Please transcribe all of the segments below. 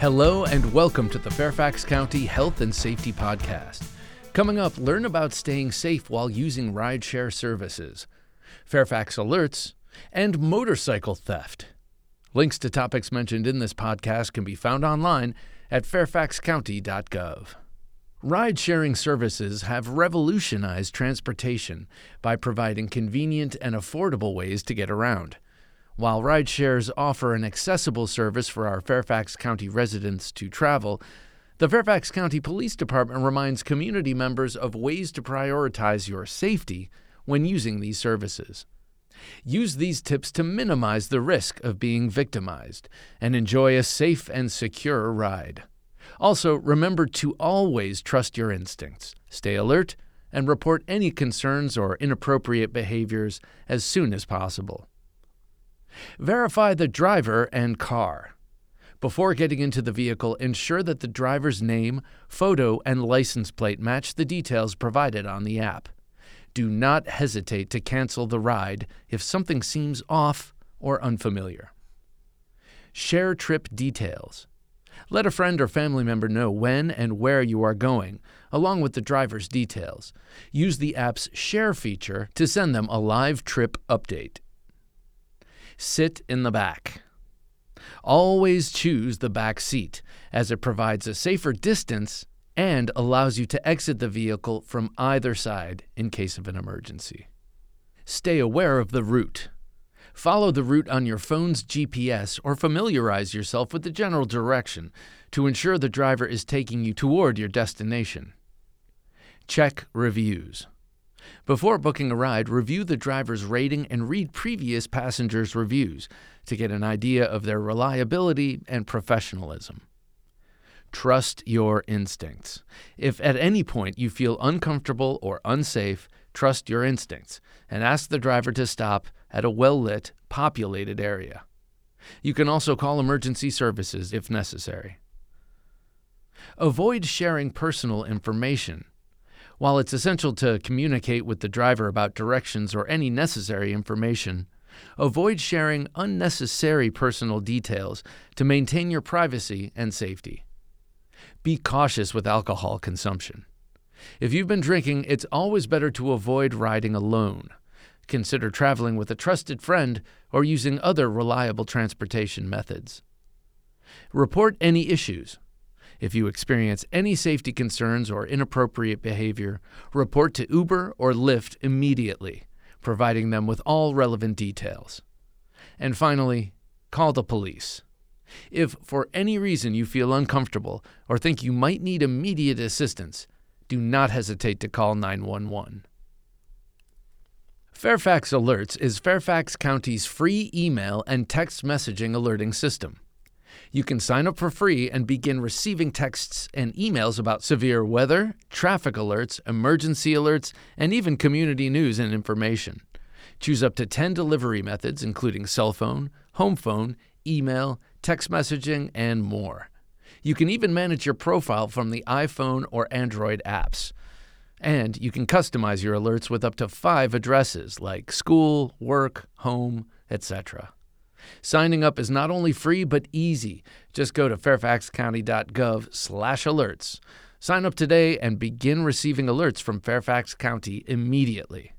Hello, and welcome to the Fairfax County Health and Safety Podcast. Coming up, learn about staying safe while using rideshare services, Fairfax alerts, and motorcycle theft. Links to topics mentioned in this podcast can be found online at fairfaxcounty.gov. Ride sharing services have revolutionized transportation by providing convenient and affordable ways to get around. While rideshares offer an accessible service for our Fairfax County residents to travel, the Fairfax County Police Department reminds community members of ways to prioritize your safety when using these services. Use these tips to minimize the risk of being victimized and enjoy a safe and secure ride. Also, remember to always trust your instincts, stay alert, and report any concerns or inappropriate behaviors as soon as possible. Verify the driver and car. Before getting into the vehicle, ensure that the driver's name, photo, and license plate match the details provided on the app. Do not hesitate to cancel the ride if something seems off or unfamiliar. Share trip details. Let a friend or family member know when and where you are going, along with the driver's details. Use the app's Share feature to send them a live trip update. Sit in the back. Always choose the back seat, as it provides a safer distance and allows you to exit the vehicle from either side in case of an emergency. Stay aware of the route. Follow the route on your phone's GPS or familiarize yourself with the general direction to ensure the driver is taking you toward your destination. Check reviews. Before booking a ride, review the driver's rating and read previous passengers' reviews to get an idea of their reliability and professionalism. Trust your instincts. If at any point you feel uncomfortable or unsafe, trust your instincts and ask the driver to stop at a well lit, populated area. You can also call emergency services if necessary. Avoid sharing personal information. While it's essential to communicate with the driver about directions or any necessary information, avoid sharing unnecessary personal details to maintain your privacy and safety. Be cautious with alcohol consumption. If you've been drinking, it's always better to avoid riding alone. Consider traveling with a trusted friend or using other reliable transportation methods. Report any issues. If you experience any safety concerns or inappropriate behavior, report to Uber or Lyft immediately, providing them with all relevant details. And finally, call the police. If for any reason you feel uncomfortable or think you might need immediate assistance, do not hesitate to call 911. Fairfax Alerts is Fairfax County's free email and text messaging alerting system. You can sign up for free and begin receiving texts and emails about severe weather, traffic alerts, emergency alerts, and even community news and information. Choose up to 10 delivery methods, including cell phone, home phone, email, text messaging, and more. You can even manage your profile from the iPhone or Android apps. And you can customize your alerts with up to five addresses like school, work, home, etc. Signing up is not only free but easy. Just go to fairfaxcounty.gov/alerts. Sign up today and begin receiving alerts from Fairfax County immediately.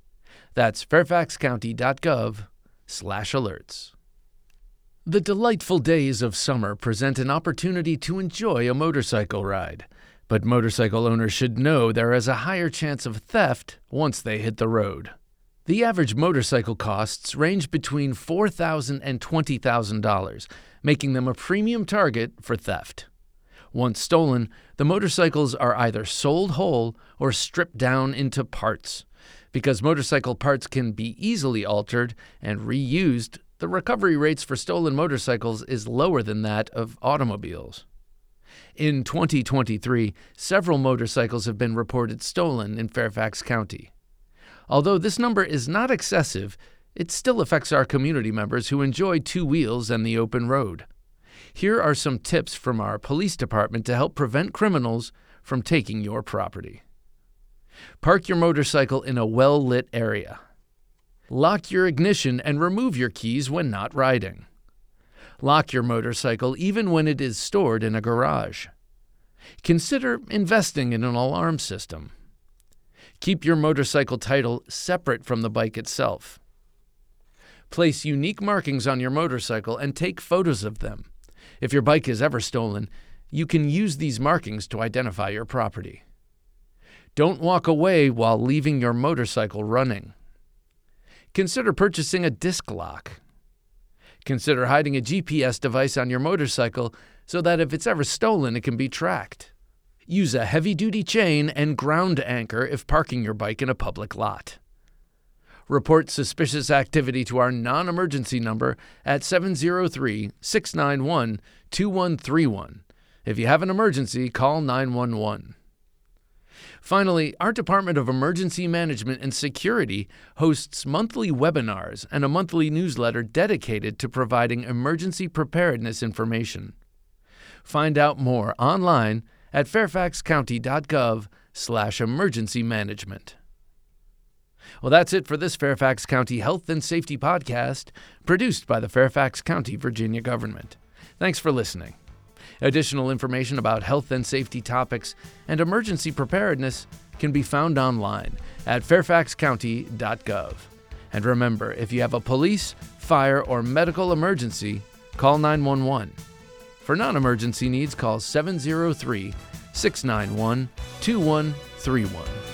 That's fairfaxcounty.gov/alerts. The delightful days of summer present an opportunity to enjoy a motorcycle ride. But motorcycle owners should know there is a higher chance of theft once they hit the road. The average motorcycle costs range between $4,000 and $20,000, making them a premium target for theft. Once stolen, the motorcycles are either sold whole or stripped down into parts. Because motorcycle parts can be easily altered and reused, the recovery rates for stolen motorcycles is lower than that of automobiles. In 2023, several motorcycles have been reported stolen in Fairfax County. Although this number is not excessive, it still affects our community members who enjoy two wheels and the open road. Here are some tips from our police department to help prevent criminals from taking your property. Park your motorcycle in a well lit area. Lock your ignition and remove your keys when not riding. Lock your motorcycle even when it is stored in a garage. Consider investing in an alarm system. Keep your motorcycle title separate from the bike itself. Place unique markings on your motorcycle and take photos of them. If your bike is ever stolen, you can use these markings to identify your property. Don't walk away while leaving your motorcycle running. Consider purchasing a disc lock. Consider hiding a GPS device on your motorcycle so that if it's ever stolen, it can be tracked. Use a heavy duty chain and ground anchor if parking your bike in a public lot. Report suspicious activity to our non emergency number at 703 691 2131. If you have an emergency, call 911. Finally, our Department of Emergency Management and Security hosts monthly webinars and a monthly newsletter dedicated to providing emergency preparedness information. Find out more online at fairfaxcounty.gov/emergency management. Well, that's it for this Fairfax County Health and Safety podcast, produced by the Fairfax County, Virginia government. Thanks for listening. Additional information about health and safety topics and emergency preparedness can be found online at fairfaxcounty.gov. And remember, if you have a police, fire, or medical emergency, call 911. For non emergency needs, call 703 691 2131.